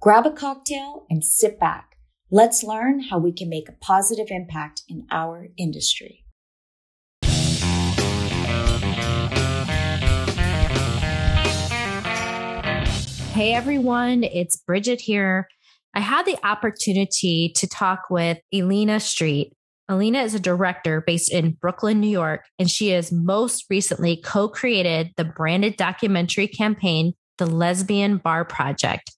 Grab a cocktail and sit back. Let's learn how we can make a positive impact in our industry. Hey everyone, it's Bridget here. I had the opportunity to talk with Elina Street. Elina is a director based in Brooklyn, New York, and she has most recently co created the branded documentary campaign, The Lesbian Bar Project.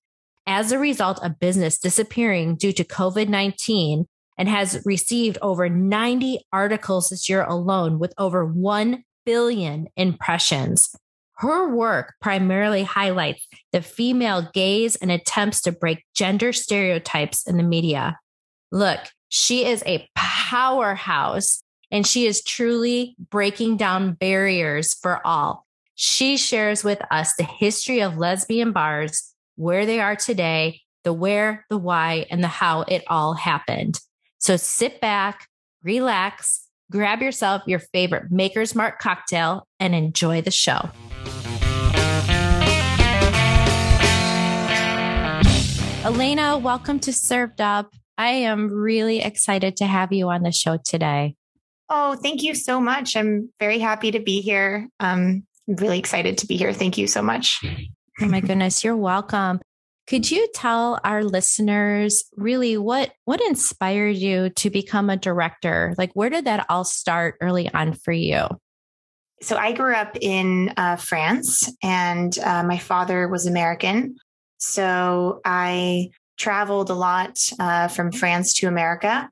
As a result of business disappearing due to COVID 19, and has received over 90 articles this year alone with over 1 billion impressions. Her work primarily highlights the female gaze and attempts to break gender stereotypes in the media. Look, she is a powerhouse and she is truly breaking down barriers for all. She shares with us the history of lesbian bars, where they are today, the where, the why, and the how it all happened. So sit back, relax, grab yourself your favorite Maker's Mark cocktail, and enjoy the show. Elina, welcome to Served Up. I am really excited to have you on the show today. Oh, thank you so much. I'm very happy to be here. Um, I'm really excited to be here. Thank you so much. Oh my goodness, you're welcome. Could you tell our listeners really what what inspired you to become a director? Like where did that all start early on for you? So I grew up in uh, France, and uh, my father was American. So I traveled a lot uh, from France to America.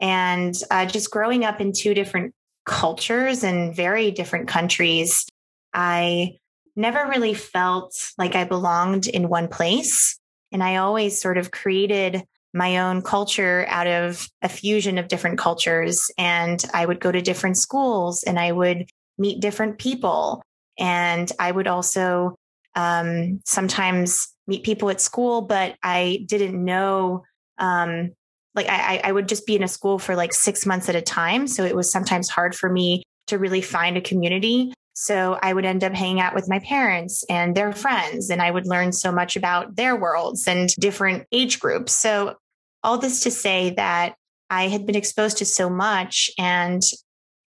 And uh, just growing up in two different cultures and very different countries, I never really felt like I belonged in one place. And I always sort of created my own culture out of a fusion of different cultures. And I would go to different schools and I would meet different people. And I would also um, sometimes meet people at school, but I didn't know. Um, like I, I would just be in a school for like six months at a time. So it was sometimes hard for me to really find a community. So I would end up hanging out with my parents and their friends, and I would learn so much about their worlds and different age groups. So all this to say that I had been exposed to so much. And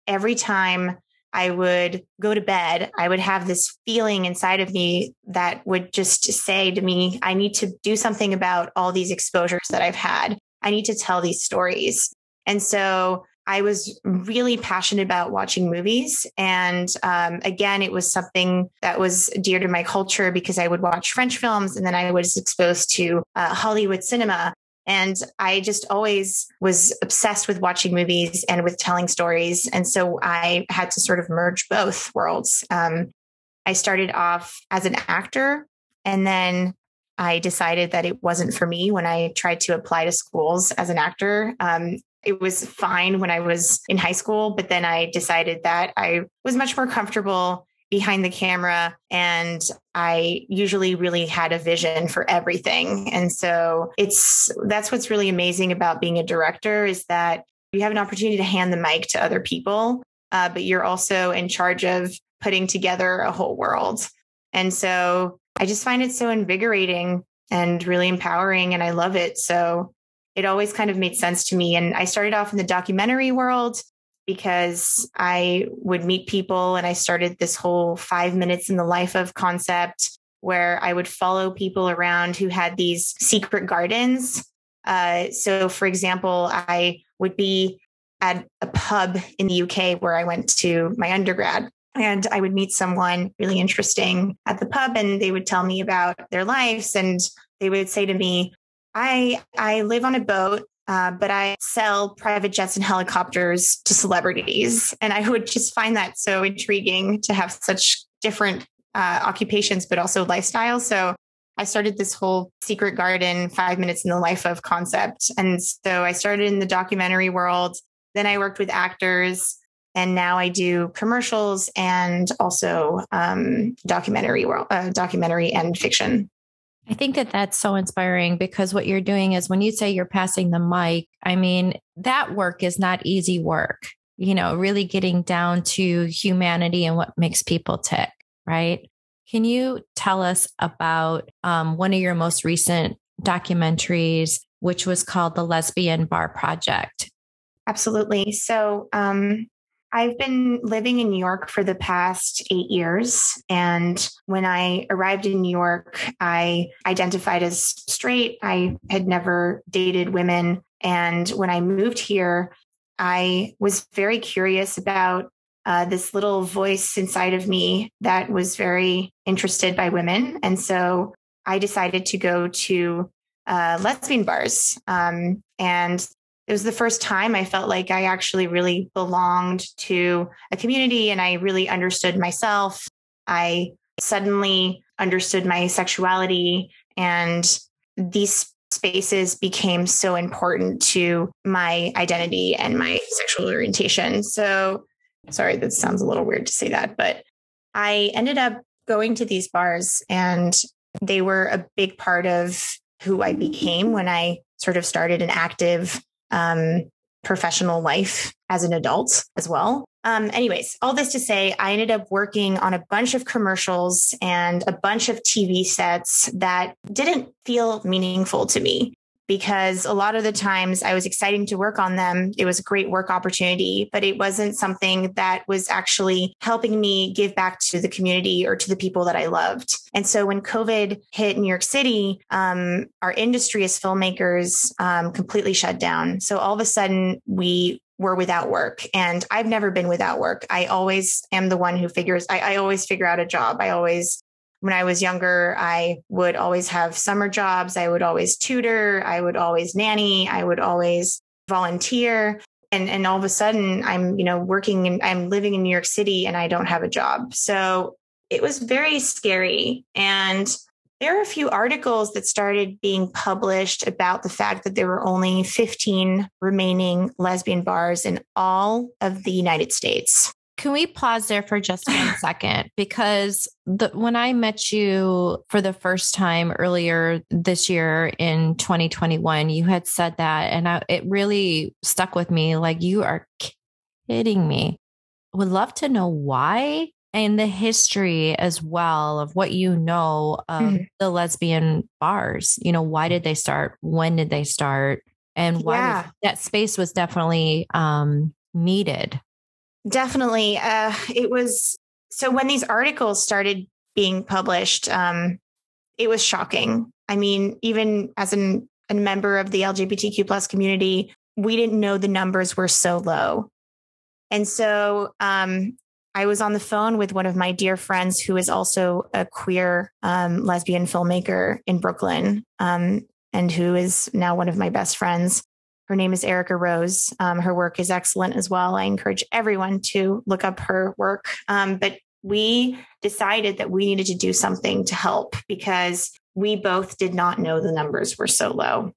every time I would go to bed, I would have this feeling inside of me that would just say to me, I need to do something about all these exposures that I've had. I need to tell these stories. And so I was really passionate about watching movies. And um, again, it was something that was dear to my culture because I would watch French films and then I was exposed to uh, Hollywood cinema. And I just always was obsessed with watching movies and with telling stories. And so I had to sort of merge both worlds. Um, I started off as an actor and then I decided that it wasn't for me when I tried to apply to schools as an actor. Um, it was fine when I was in high school, but then I decided that I was much more comfortable behind the camera and I usually really had a vision for everything. And so it's that's what's really amazing about being a director is that you have an opportunity to hand the mic to other people, uh, but you're also in charge of putting together a whole world. And so I just find it so invigorating and really empowering and I love it. So it always kind of made sense to me. And I started off in the documentary world because I would meet people and I started this whole five minutes in the life of concept where I would follow people around who had these secret gardens. Uh, so, for example, I would be at a pub in the UK where I went to my undergrad. And I would meet someone really interesting at the pub, and they would tell me about their lives. And they would say to me, I, I live on a boat uh, but I sell private jets and helicopters to celebrities. And I would just find that so intriguing to have such different uh, occupations, but also lifestyles. So I started this whole secret garden, five minutes in the life of concept. And so I started in the documentary world. Then I worked with actors and now I do commercials and also um, documentary world, uh, documentary and fiction. I think that that's so inspiring because what you're doing is when you say you're passing the mic, I mean, that work is not easy work, you know, really getting down to humanity and what makes people tick, right? Can you tell us about um, one of your most recent documentaries, which was called The Lesbian Bar Project? Absolutely. So, um, I've been living in New York for the past eight years. And when I arrived in New York, I identified as straight. I had never dated women. And when I moved here, I was very curious about uh, this little voice inside of me that was very interested by women. And so I decided to go to uh, lesbian bars. Um, and it was the first time I felt like I actually really belonged to a community and I really understood myself. I suddenly understood my sexuality and these spaces became so important to my identity and my sexual orientation. So, sorry, that sounds a little weird to say that, but I ended up going to these bars and they were a big part of who I became when I sort of started an active um, professional life as an adult as well. Um, anyways, all this to say, I ended up working on a bunch of commercials and a bunch of TV sets that didn't feel meaningful to me because a lot of the times I was excited to work on them. It was a great work opportunity, but it wasn't something that was actually helping me give back to the community or to the people that I loved. And so when COVID hit New York City, um, our industry as filmmakers um, completely shut down. So all of a sudden we were without work. And I've never been without work. I always am the one who figures, I, I always figure out a job. I always when I was younger, I would always have summer jobs. I would always tutor. I would always nanny. I would always volunteer. And, and all of a sudden I'm, you know, working and I'm living in New York City and I don't have a job. So it was very scary. And there are a few articles that started being published about the fact that there were only 15 remaining lesbian bars in all of the United States. Can we pause there for just one second? Because the, when I met you for the first time earlier this year in 2021, you had said that, and I, it really stuck with me. Like, you are kidding me. Would love to know why and the history as well of what you know of mm-hmm. the lesbian bars. You know, why did they start? When did they start? And why yeah. that space was definitely um, needed. Definitely. Uh, it was so when these articles started being published, um, it was shocking. I mean, even as an, a member of the LGBTQ plus community, we didn't know the numbers were so low. And so um, I was on the phone with one of my dear friends who is also a queer um, lesbian filmmaker in Brooklyn um, and who is now one of my best friends. Her name is Erica Rose. Um, her work is excellent as well. I encourage everyone to look up her work. Um, but we decided that we needed to do something to help because we both did not know the numbers were so low.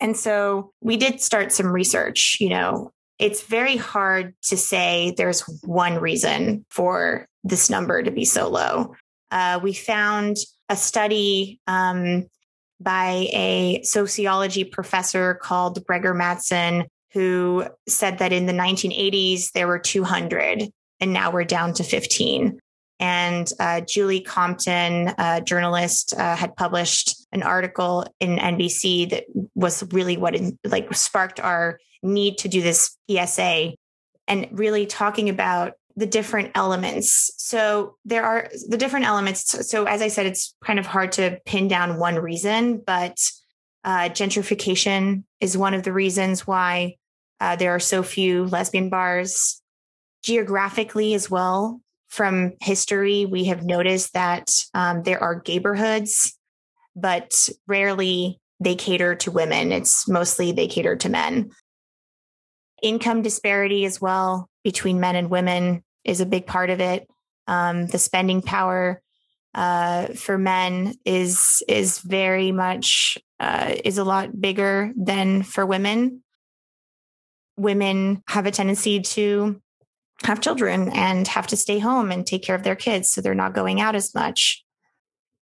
And so we did start some research. You know, it's very hard to say there's one reason for this number to be so low. Uh, we found a study um, by a sociology professor called Greggor Mattson, who said that in the 1980s, there were 200 and now we're down to 15. And uh, Julie Compton, a journalist, uh, had published an article in NBC that was really what like sparked our need to do this PSA and really talking about the different elements. So there are the different elements. So as I said, it's kind of hard to pin down one reason, but uh, gentrification is one of the reasons why uh, there are so few lesbian bars. Geographically, as well, from history, we have noticed that um, there are neighborhoods, but rarely they cater to women. It's mostly they cater to men. Income disparity as well between men and women is a big part of it. Um, the spending power uh, for men is is very much uh, is a lot bigger than for women. Women have a tendency to have children and have to stay home and take care of their kids, so they're not going out as much.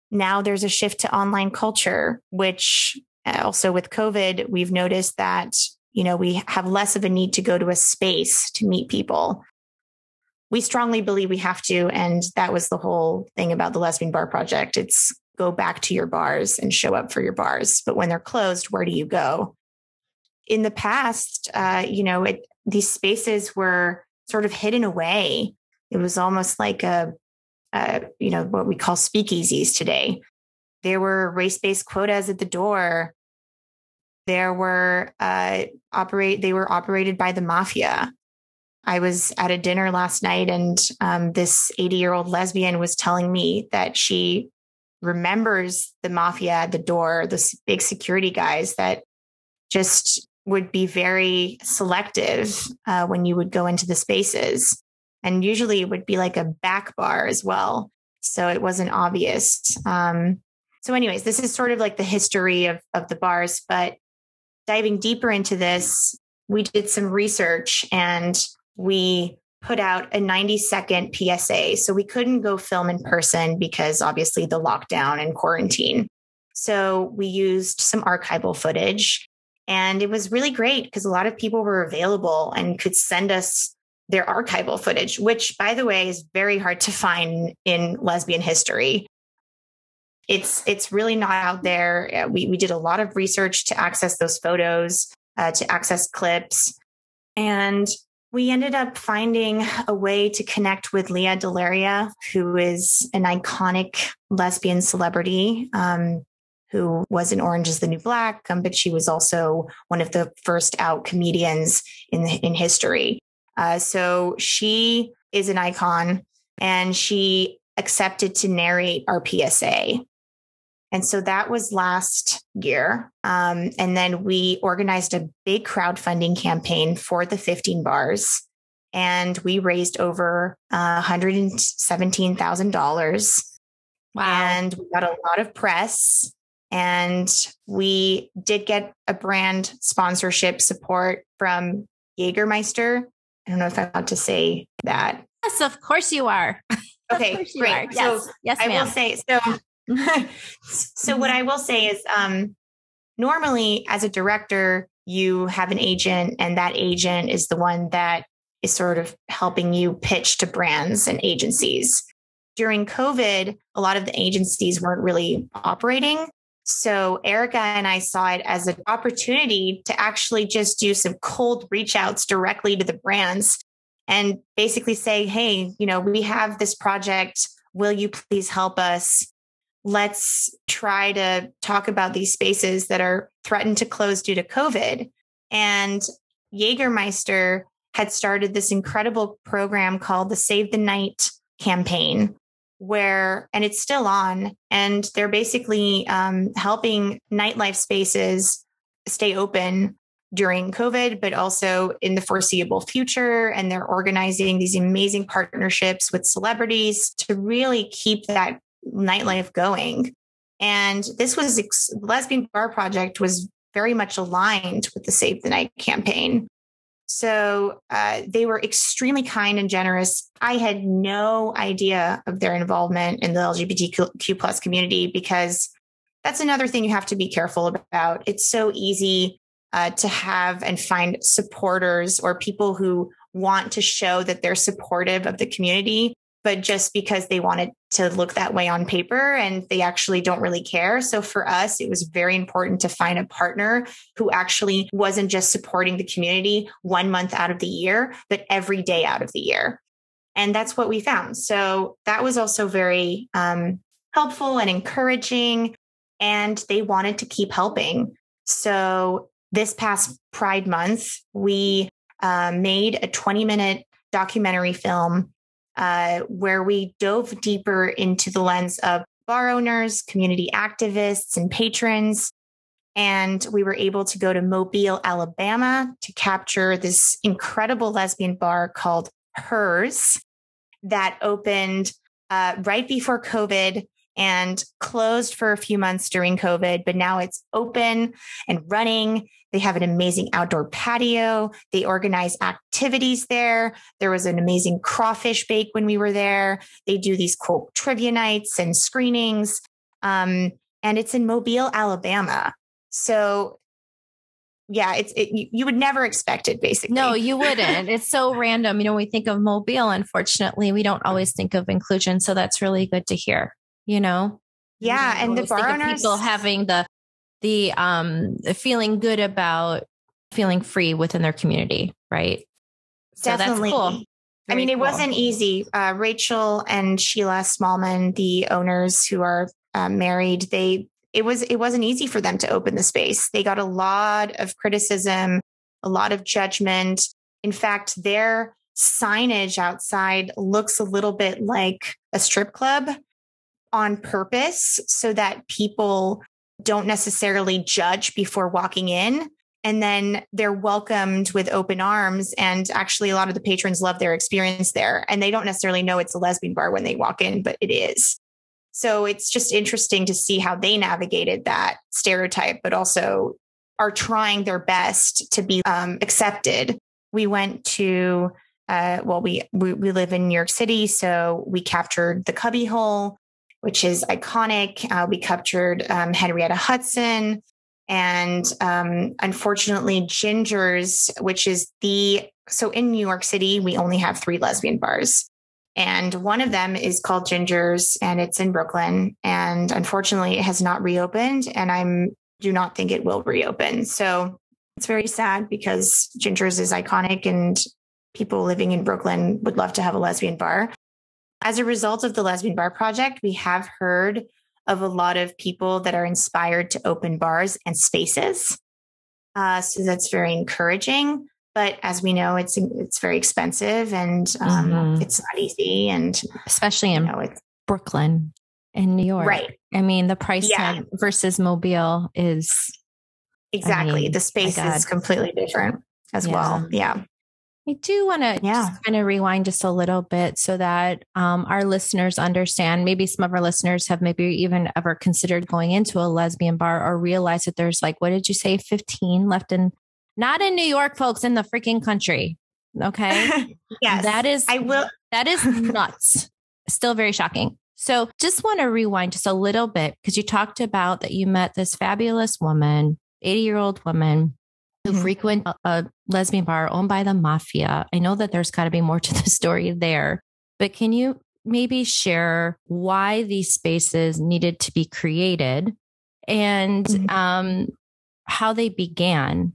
Now there's a shift to online culture, which uh, also with COVID, we've noticed that you know we have less of a need to go to a space to meet people we strongly believe we have to. And that was the whole thing about the Lesbian Bar Project. It's go back to your bars and show up for your bars. But when they're closed, where do you go? In the past, uh, you know, it, these spaces were sort of hidden away. It was almost like a, a you know, what we call speakeasies today. There were race based quotas at the door. There were uh, operate. They were operated by the mafia. I was at a dinner last night and um, this 80 year old lesbian was telling me that she remembers the mafia at the door, the big security guys that just would be very selective uh, when you would go into the spaces. And usually it would be like a back bar as well. So it wasn't obvious. Um, so, anyways, this is sort of like the history of, of the bars. But diving deeper into this, we did some research and we put out a 90 second PSA. So we couldn't go film in person because obviously the lockdown and quarantine. So we used some archival footage and it was really great because a lot of people were available and could send us their archival footage, which by the way is very hard to find in lesbian history. It's it's really not out there. We we did a lot of research to access those photos, uh, to access clips, and we ended up finding a way to connect with Lea DeLaria, who is an iconic lesbian celebrity um, who was in Orange is the New Black, um, but she was also one of the first out comedians in, in history. Uh, so she is an icon and she accepted to narrate our PSA. And so that was last year. Um, and then we organized a big crowdfunding campaign for the 15 bars. And we raised over uh, $117,000. Wow. And we got a lot of press. And we did get a brand sponsorship support from Jägermeister. I don't know if I'm allowed to say that. Yes, of course you are. Okay, great. Are. Yes, so yes, I will say so so what I will say is um, normally as a director, you have an agent and that agent is the one that is sort of helping you pitch to brands and agencies. During COVID, a lot of the agencies weren't really operating. So Erica and I saw it as an opportunity to actually just do some cold reach outs directly to the brands and basically say, Hey, you know, we have this project. Will you please help us? Let's try to talk about these spaces that are threatened to close due to COVID. And Jägermeister had started this incredible program called the Save the Night campaign, where, and it's still on, and they're basically um, helping nightlife spaces stay open during COVID, but also in the foreseeable future. And they're organizing these amazing partnerships with celebrities to really keep that nightlife going. And this was Lesbian Bar Project was very much aligned with the Save the Night campaign. So uh, they were extremely kind and generous. I had no idea of their involvement in the LGBTQ plus community because that's another thing you have to be careful about. It's so easy uh, to have and find supporters or people who want to show that they're supportive of the community but just because they wanted to look that way on paper and they actually don't really care. So for us, it was very important to find a partner who actually wasn't just supporting the community one month out of the year, but every day out of the year. And that's what we found. So that was also very um, helpful and encouraging. And they wanted to keep helping. So this past Pride Month, we uh, made a 20 minute documentary film uh, where we dove deeper into the lens of bar owners, community activists, and patrons. And we were able to go to Mobile, Alabama to capture this incredible lesbian bar called Hers that opened uh, right before COVID and closed for a few months during COVID, but now it's open and running. They have an amazing outdoor patio. They organize activities there. There was an amazing crawfish bake when we were there. They do these cool trivia nights and screenings. Um, and it's in Mobile, Alabama. So yeah, it's it, you, you would never expect it basically. No, you wouldn't. it's so random. You know, we think of Mobile, unfortunately, we don't always think of inclusion. So that's really good to hear, you know? Yeah. And the bar owners people having the the um feeling good about feeling free within their community, right? So Definitely. Cool. I mean, it cool. wasn't easy. Uh, Rachel and Sheila Smallman, the owners who are uh, married, they it was it wasn't easy for them to open the space. They got a lot of criticism, a lot of judgment. In fact, their signage outside looks a little bit like a strip club on purpose so that people don't necessarily judge before walking in. And then they're welcomed with open arms. And actually a lot of the patrons love their experience there. And they don't necessarily know it's a lesbian bar when they walk in but it is. So it's just interesting to see how they navigated that stereotype, but also are trying their best to be um, accepted. We went to, uh, well, we, we, we live in New York City, so we captured the Cubby Hole, which is iconic. Uh, we captured um, Henrietta Hudson, and um, unfortunately, Gingers, which is the so in New York City, we only have three lesbian bars. And one of them is called Gingers and it's in Brooklyn. And unfortunately, it has not reopened. And I'm do not think it will reopen. So it's very sad because Gingers is iconic and people living in Brooklyn would love to have a lesbian bar. As a result of the Lesbian Bar Project, we have heard of a lot of people that are inspired to open bars and spaces. Uh, so that's very encouraging but as we know, it's it's very expensive and um, mm-hmm. it's not easy, and especially in you know, Brooklyn in New York, right? I mean, the price yeah. tag versus Mobile is exactly I mean, the space is completely different as yeah. well. Yeah. I do want to yeah. kind of rewind just a little bit so that um, our listeners understand. Maybe some of our listeners have maybe even ever considered going into a lesbian bar or realize that there's like, what did you say, 15 left in not in New York, folks, in the freaking country. Okay. yes. That is, I will. That is nuts. Still very shocking. So just want to rewind just a little bit because you talked about that you met this fabulous woman, 80 year old woman who mm-hmm. frequent a, a lesbian bar owned by the mafia. I know that there's got to be more to the story there, but can you maybe share why these spaces needed to be created and mm-hmm. um, how they began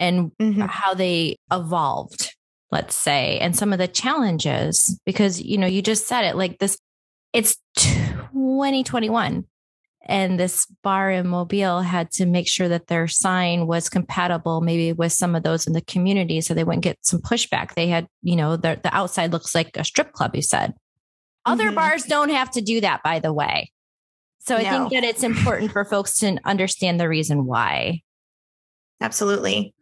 and mm-hmm. how they evolved, let's say, and some of the challenges, because, you know, you just said it like this, it's 2021 and this bar in Mobile had to make sure that their sign was compatible maybe with some of those in the community so they wouldn't get some pushback. They had, you know, the, the outside looks like a strip club, you said. Other mm-hmm. bars don't have to do that, by the way. So I no. think that it's important for folks to understand the reason why. Absolutely.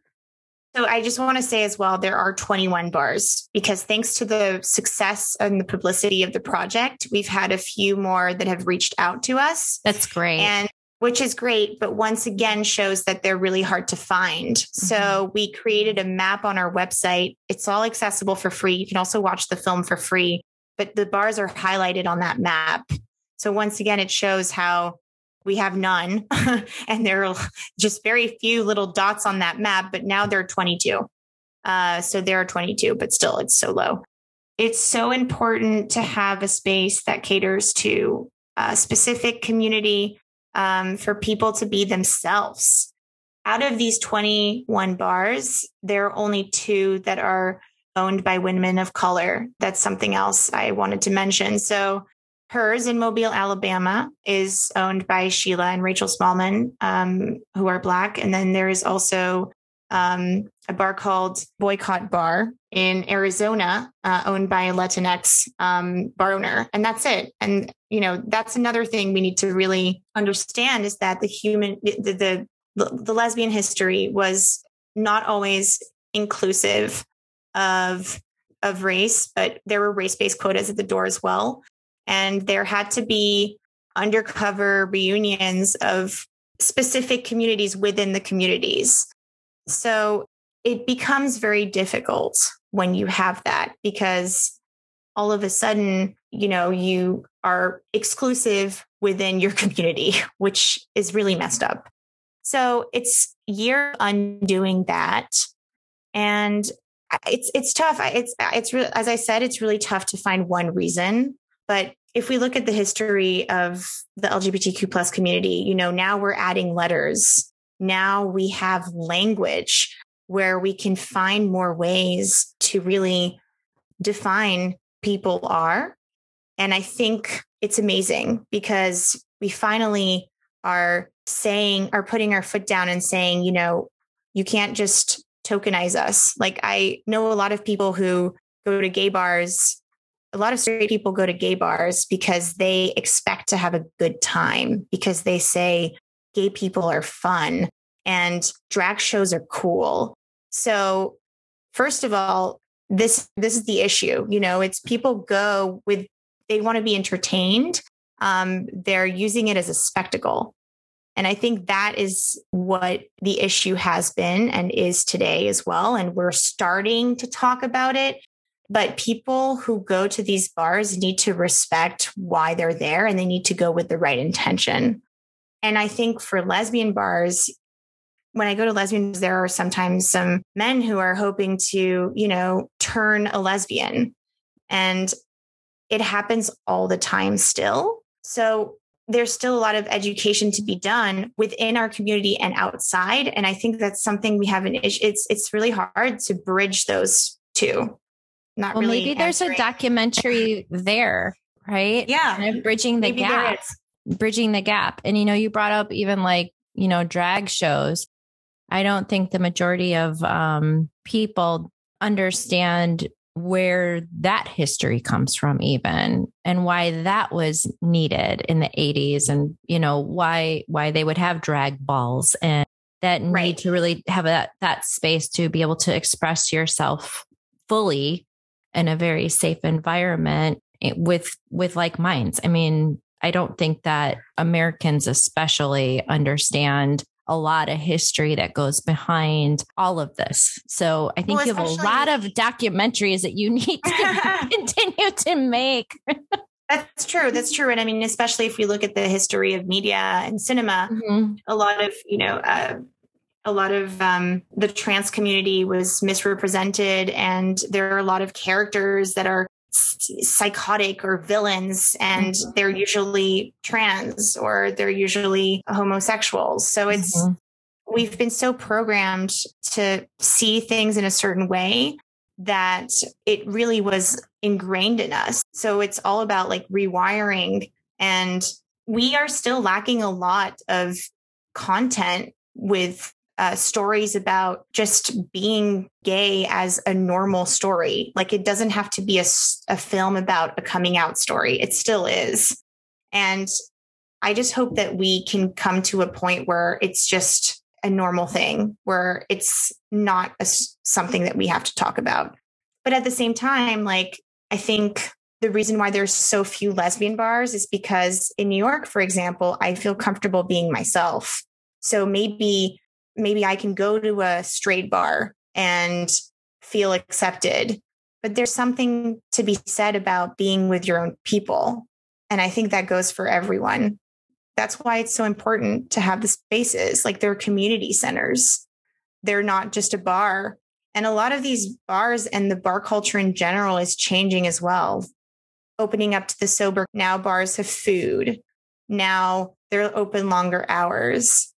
So I just want to say as well, there are 21 bars because thanks to the success and the publicity of the project, we've had a few more that have reached out to us. That's great. And which is great, but once again shows that they're really hard to find. Mm-hmm. So we created a map on our website. It's all accessible for free. You can also watch the film for free, but the bars are highlighted on that map. So once again, it shows how we have none. and there are just very few little dots on that map, but now there are 22. Uh, so there are 22, but still it's so low. It's so important to have a space that caters to a specific community um, for people to be themselves. Out of these 21 bars, there are only two that are owned by women of color. That's something else I wanted to mention. So Hers in Mobile, Alabama, is owned by Sheila and Rachel Smallman, um, who are Black. And then there is also um, a bar called Boycott Bar in Arizona, uh, owned by a Latinx um, bar owner. And that's it. And, you know, that's another thing we need to really understand is that the human, the, the, the lesbian history was not always inclusive of of race, but there were race based quotas at the door as well. And there had to be undercover reunions of specific communities within the communities. So it becomes very difficult when you have that because all of a sudden, you know, you are exclusive within your community, which is really messed up. So it's year undoing that. And it's it's tough. It's it's really as I said, it's really tough to find one reason. But if we look at the history of the LGBTQ plus community, you know, now we're adding letters. Now we have language where we can find more ways to really define people are. And I think it's amazing because we finally are saying, are putting our foot down and saying, you know, you can't just tokenize us. Like I know a lot of people who go to gay bars. A lot of straight people go to gay bars because they expect to have a good time because they say gay people are fun and drag shows are cool. So, first of all, this this is the issue. You know, it's people go with they want to be entertained. Um, they're using it as a spectacle. And I think that is what the issue has been and is today as well. And we're starting to talk about it. But people who go to these bars need to respect why they're there and they need to go with the right intention. And I think for lesbian bars, when I go to lesbians, there are sometimes some men who are hoping to, you know, turn a lesbian. And it happens all the time still. So there's still a lot of education to be done within our community and outside and i think that's something we have an issue it's it's really hard to bridge those two not well, really maybe there's answering. a documentary there right? Yeah. Kind of bridging the maybe gap. bridging the gap. And you know you brought up even like you know drag shows. I don't think the majority of um, people understand where that history comes from even and why that was needed in the 80s and you know why why they would have drag balls and that need right. to really have that that space to be able to express yourself fully in a very safe environment eh, with with like minds i mean i don't think that americans especially understand a lot of history that goes behind all of this. So I think well, you have a lot of documentaries that you need to continue to make. That's true. That's true. And I mean, especially if we look at the history of media and cinema, mm-hmm. a lot of, you know, uh, a lot of um, the trans community was misrepresented, and there are a lot of characters that are psychotic or villains and mm-hmm. they're usually trans or they're usually homosexuals so it's mm-hmm. we've been so programmed to see things in a certain way that it really was ingrained in us so it's all about like rewiring and we are still lacking a lot of content with uh, stories about just being gay as a normal story. Like it doesn't have to be a, a film about a coming out story, it still is. And I just hope that we can come to a point where it's just a normal thing, where it's not a, something that we have to talk about. But at the same time, like, I think the reason why there's so few lesbian bars is because in New York, for example, I feel comfortable being myself. So maybe maybe I can go to a straight bar and feel accepted. But there's something to be said about being with your own people. And I think that goes for everyone. That's why it's so important to have the spaces like they're community centers. They're not just a bar. And a lot of these bars and the bar culture in general is changing as well. Opening up to the sober. Now bars have food. Now they're open longer hours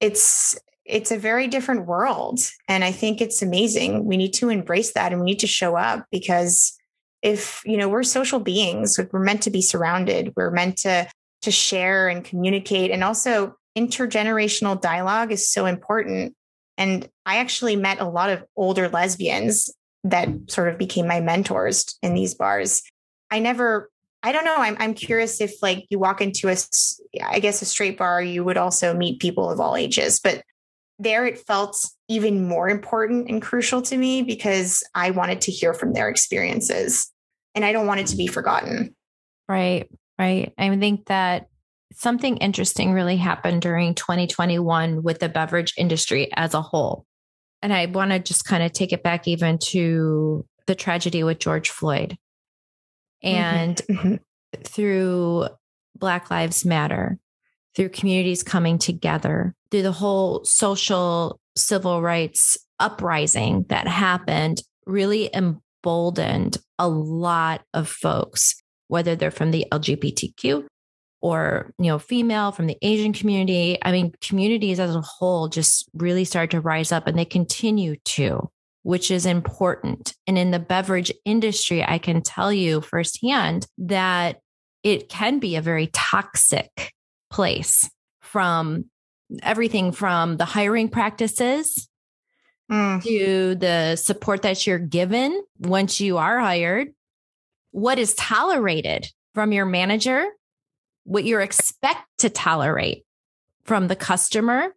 it's it's a very different world and i think it's amazing. We need to embrace that and we need to show up because if you know we're social beings we're meant to be surrounded. We're meant to to share and communicate and also intergenerational dialogue is so important. And i actually met a lot of older lesbians that sort of became my mentors in these bars. I never I don't know. I'm I'm curious if like you walk into a I guess a straight bar, you would also meet people of all ages, but there it felt even more important and crucial to me because I wanted to hear from their experiences and I don't want it to be forgotten. Right, right. I think that something interesting really happened during 2021 with the beverage industry as a whole. And I want to just kind of take it back even to the tragedy with George Floyd. And mm-hmm. through Black Lives Matter, through communities coming together, through the whole social civil rights uprising that happened, really emboldened a lot of folks, whether they're from the LGBTQ or you know female from the asian community i mean communities as a whole just really started to rise up and they continue to which is important and in the beverage industry i can tell you firsthand that it can be a very toxic place from everything from the hiring practices mm. to the support that you're given once you are hired what is tolerated from your manager what you're expect to tolerate from the customer,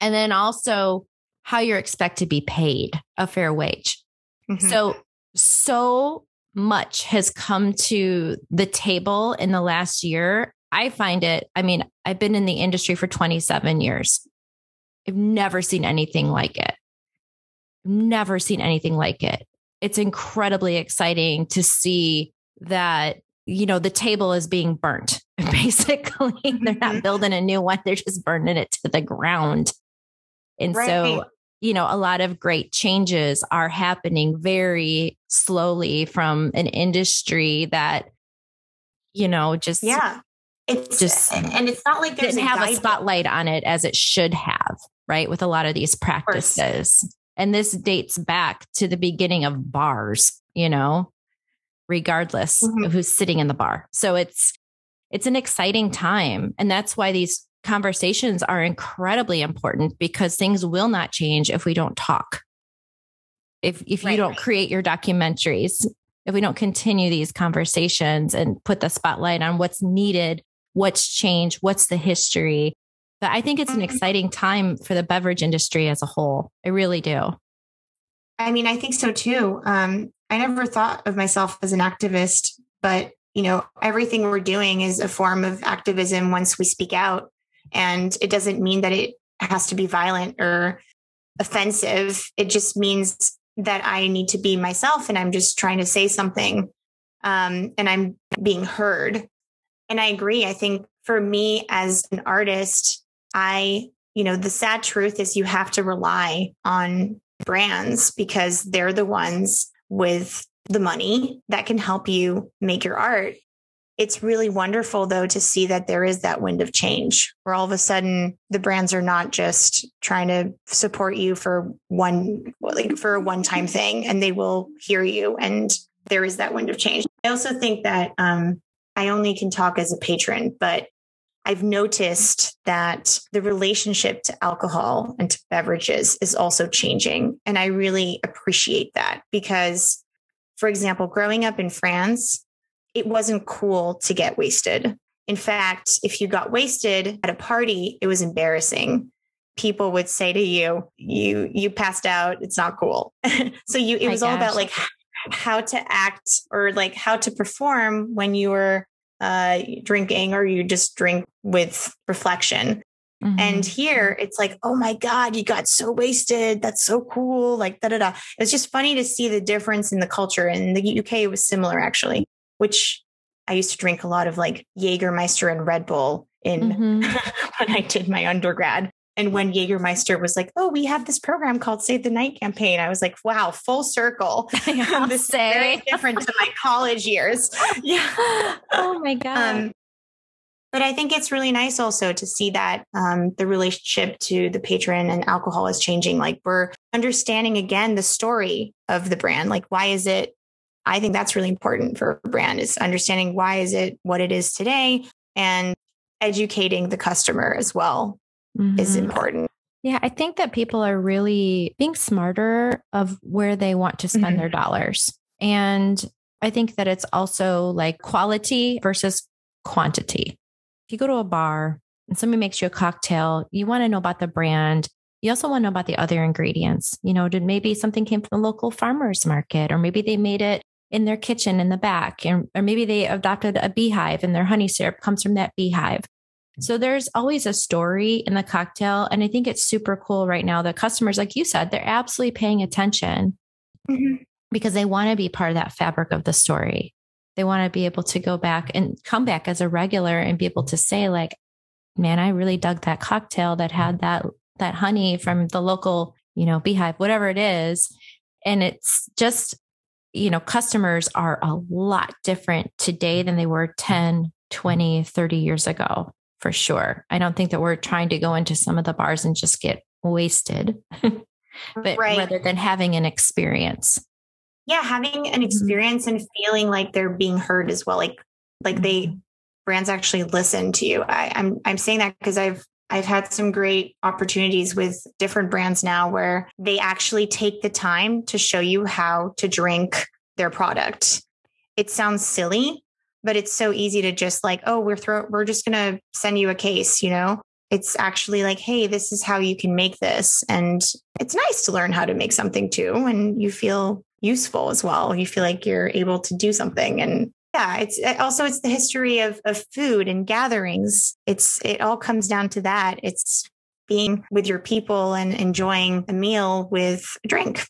and then also how you're expected to be paid a fair wage. Mm-hmm. So, so much has come to the table in the last year. I find it, I mean, I've been in the industry for 27 years. I've never seen anything like it. Never seen anything like it. It's incredibly exciting to see that you know, the table is being burnt. Basically, they're not mm-hmm. building a new one, they're just burning it to the ground. And right. so, you know, a lot of great changes are happening very slowly from an industry that, you know, just yeah, it's just and, it's not like there's didn't have a spotlight on it as it should have, right? With a lot of these practices, and this dates back to the beginning of bars, you know, regardless mm-hmm. of who's sitting in the bar. So it's it's an exciting time and that's why these conversations are incredibly important because things will not change if we don't talk. If if right. you don't create your documentaries, if we don't continue these conversations and put the spotlight on what's needed, what's changed, what's the history. But I think it's an mm-hmm. exciting time for the beverage industry as a whole. I really do. I mean, I think so too. Um, I never thought of myself as an activist, but you know, everything we're doing is a form of activism once we speak out. And it doesn't mean that it has to be violent or offensive. It just means that I need to be myself and I'm just trying to say something um, and I'm being heard. And I agree. I think for me as an artist, I, you know, the sad truth is you have to rely on brands because they're the ones with the money that can help you make your art. It's really wonderful though to see that there is that wind of change where all of a sudden the brands are not just trying to support you for one like for a one time thing and they will hear you and there is that wind of change. I also think that um, I only can talk as a patron, but I've noticed that the relationship to alcohol and to beverages is also changing. And I really appreciate that because, for example, growing up in France, it wasn't cool to get wasted. In fact, if you got wasted at a party, it was embarrassing. People would say to you, you you passed out, it's not cool. so you it was all about like how to act or like how to perform when you were uh, drinking or you just drink with reflection. Mm-hmm. And here it's like, oh my God, you got so wasted. That's so cool. Like da da da. It was just funny to see the difference in the culture. In the UK, it was similar actually, which I used to drink a lot of like Jägermeister and Red Bull in mm-hmm. when I did my undergrad. And when Jägermeister was like, "Oh, we have this program called Save the Night campaign," I was like, "Wow, full circle." this say. very different to my college years. Yeah. Oh my god. Um, but I think it's really nice also to see that um, the relationship to the patron and alcohol is changing. Like we're understanding again the story of the brand. Like why is it? I think that's really important for a brand is understanding why is it what it is today and educating the customer as well mm-hmm. is important. Yeah, I think that people are really being smarter of where they want to spend mm-hmm. their dollars. And I think that it's also like quality versus quantity. If you go to a bar and somebody makes you a cocktail, you want to know about the brand. You also want to know about the other ingredients. You know, did maybe something came from the local farmers market, or maybe they made it in their kitchen in the back, and or maybe they adopted a beehive and their honey syrup comes from that beehive. So there's always a story in the cocktail. And I think it's super cool right now that customers, like you said, they're absolutely paying attention mm-hmm. because they want to be part of that fabric of the story. They want to be able to go back and come back as a regular and be able to say, like, man, I really dug that cocktail that had that that honey from the local, you know, beehive, whatever it is. And it's just, you know, customers are a lot different today than they were 10, 20, 30 years ago, for sure. I don't think that we're trying to go into some of the bars and just get wasted, but right. rather than having an experience. Yeah, having an mm-hmm. experience mm-hmm. and feeling like they're being heard as well. Like like mm-hmm. they brands actually listen to you. I, I'm I'm saying that because I've I've had some great opportunities with different brands now where they actually take the time to show you how to drink their product. It sounds silly, but it's so easy to just like, oh, we're throw we're just gonna send you a case, you know? It's actually like, hey, this is how you can make this. And it's nice to learn how to make something too. And you feel useful as well. You feel like you're able to do something. And yeah it's also it's the history of, of food and gatherings. It's it all comes down to that. It's being with your people and enjoying a meal with a drink.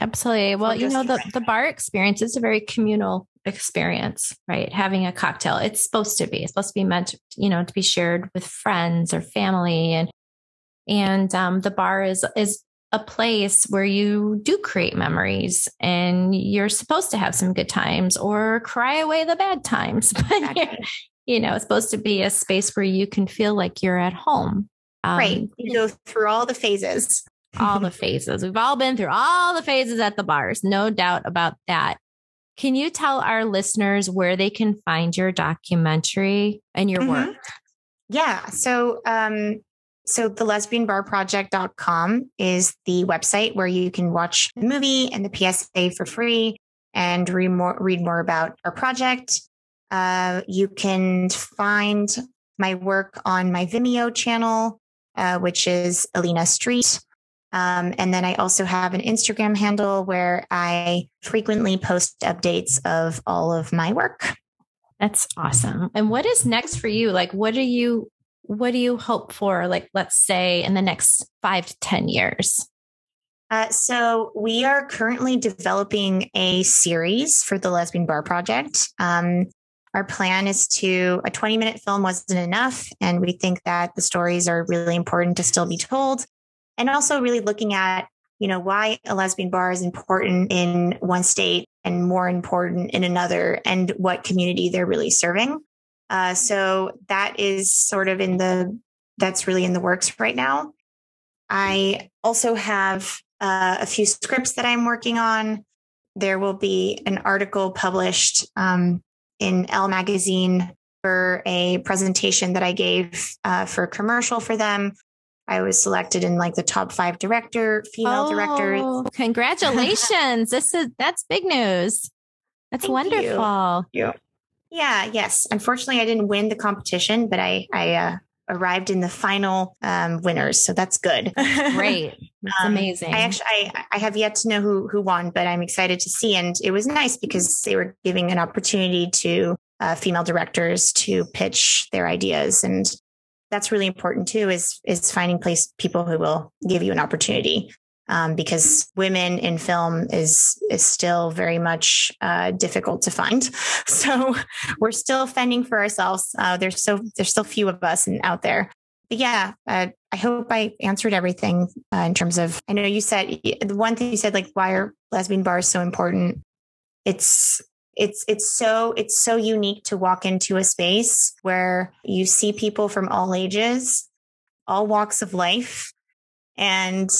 Absolutely. Well you know the, the bar experience is a very communal experience right? Having a cocktail. It's supposed to be. It's supposed to be meant you know to be shared with friends or family. And and um, the bar is is a place where you do create memories and you're supposed to have some good times or cry away the bad times. But you know, it's supposed to be a space where you can feel like you're at home. Um, right. You go through all the phases. all the phases. We've all been through all the phases at the bars, no doubt about that. Can you tell our listeners where they can find your documentary and your mm-hmm. work? Yeah. So um, so the lesbianbarproject.com is the website where you can watch the movie and the PSA for free and read more, read more about our project. Uh, you can find my work on my Vimeo channel, uh, which is Elina Street. Um, and then I also have an Instagram handle where I frequently post updates of all of my work. That's awesome. And what is next for you? Like, what are you what do you hope for, like, let's say in the next five to 10 years? Uh, so we are currently developing a series for the Lesbian Bar Project. Um, our plan is to a 20 minute film wasn't enough, and we think that the stories are really important to still be told, and also really looking at you know why a lesbian bar is important in one state and more important in another, and what community they're really serving. Uh, so that is sort of in the, that's really in the works right now. I also have uh, a few scripts that I'm working on. There will be an article published um, in Elle magazine for a presentation that I gave uh, for a commercial for them. I was selected in like the top five director, female oh, directors. Congratulations. this is that's big news. That's Thank wonderful. You. Yeah, yes. Unfortunately, I didn't win the competition, but I I uh, arrived in the final um, winners, so that's good. Great, that's um, amazing. I actually I, I have yet to know who who won, but I'm excited to see. And it was nice because they were giving an opportunity to uh, female directors to pitch their ideas, and that's really important too. Is is finding place people who will give you an opportunity um, because women in film is is still very much uh, difficult to find. So we're still fending for ourselves. Uh, there's so there's still few of us out there. But yeah, uh, I hope I answered everything uh, in terms of. I know you said the one thing you said like why are lesbian bars so important? It's it's it's so it's so unique to walk into a space where you see people from all ages, all walks of life, and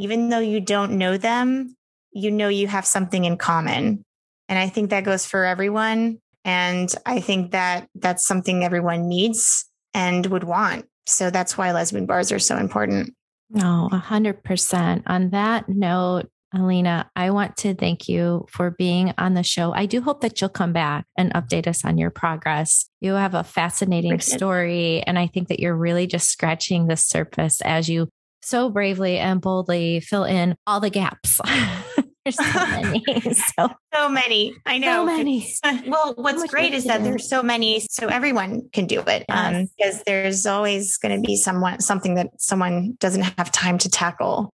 even though you don't know them, you know you have something in common. And I think that goes for everyone. And I think that that's something everyone needs and would want. So that's why lesbian bars are so important. No, oh, 100%. On that note, Elina, I want to thank you for being on the show. I do hope that you'll come back and update us on your progress. You have a fascinating story, and I think that you're really just scratching the surface as you so bravely and boldly fill in all the gaps. There's so many. so, so many. I know. So many. well, what's great is that there's so many, so everyone can do it. Yes. Um, because there's always going to be someone something that someone doesn't have time to tackle.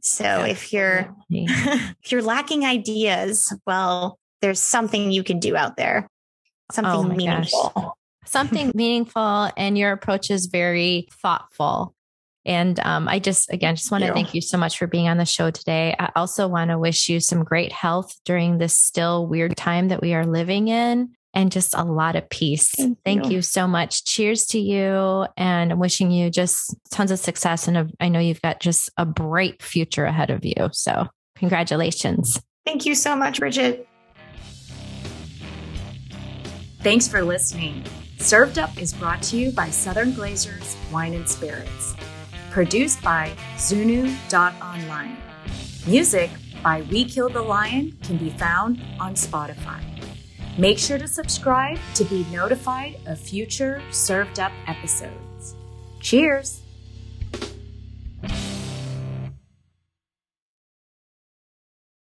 So if you're if you're lacking ideas, well, there's something you can do out there. Something oh meaningful. Gosh. Something meaningful and your approach is very thoughtful and um, I just, again, just want to thank you so much for being on the show today. I also want to wish you some great health during this still weird time that we are living in and just a lot of peace. Thank, thank you. you. so much. Cheers to you. And I'm wishing you just tons of success. And a, I know you've got just a bright future ahead of you. So, congratulations. Thank you so much, Bridget. Thanks for listening. Served Up is brought to you by Southern Glazer's Wine and Spirits. Produced by Zunu.online. Music by We Killed the Lion can be found on Spotify. Make sure to subscribe to be notified of future Served Up episodes. Cheers!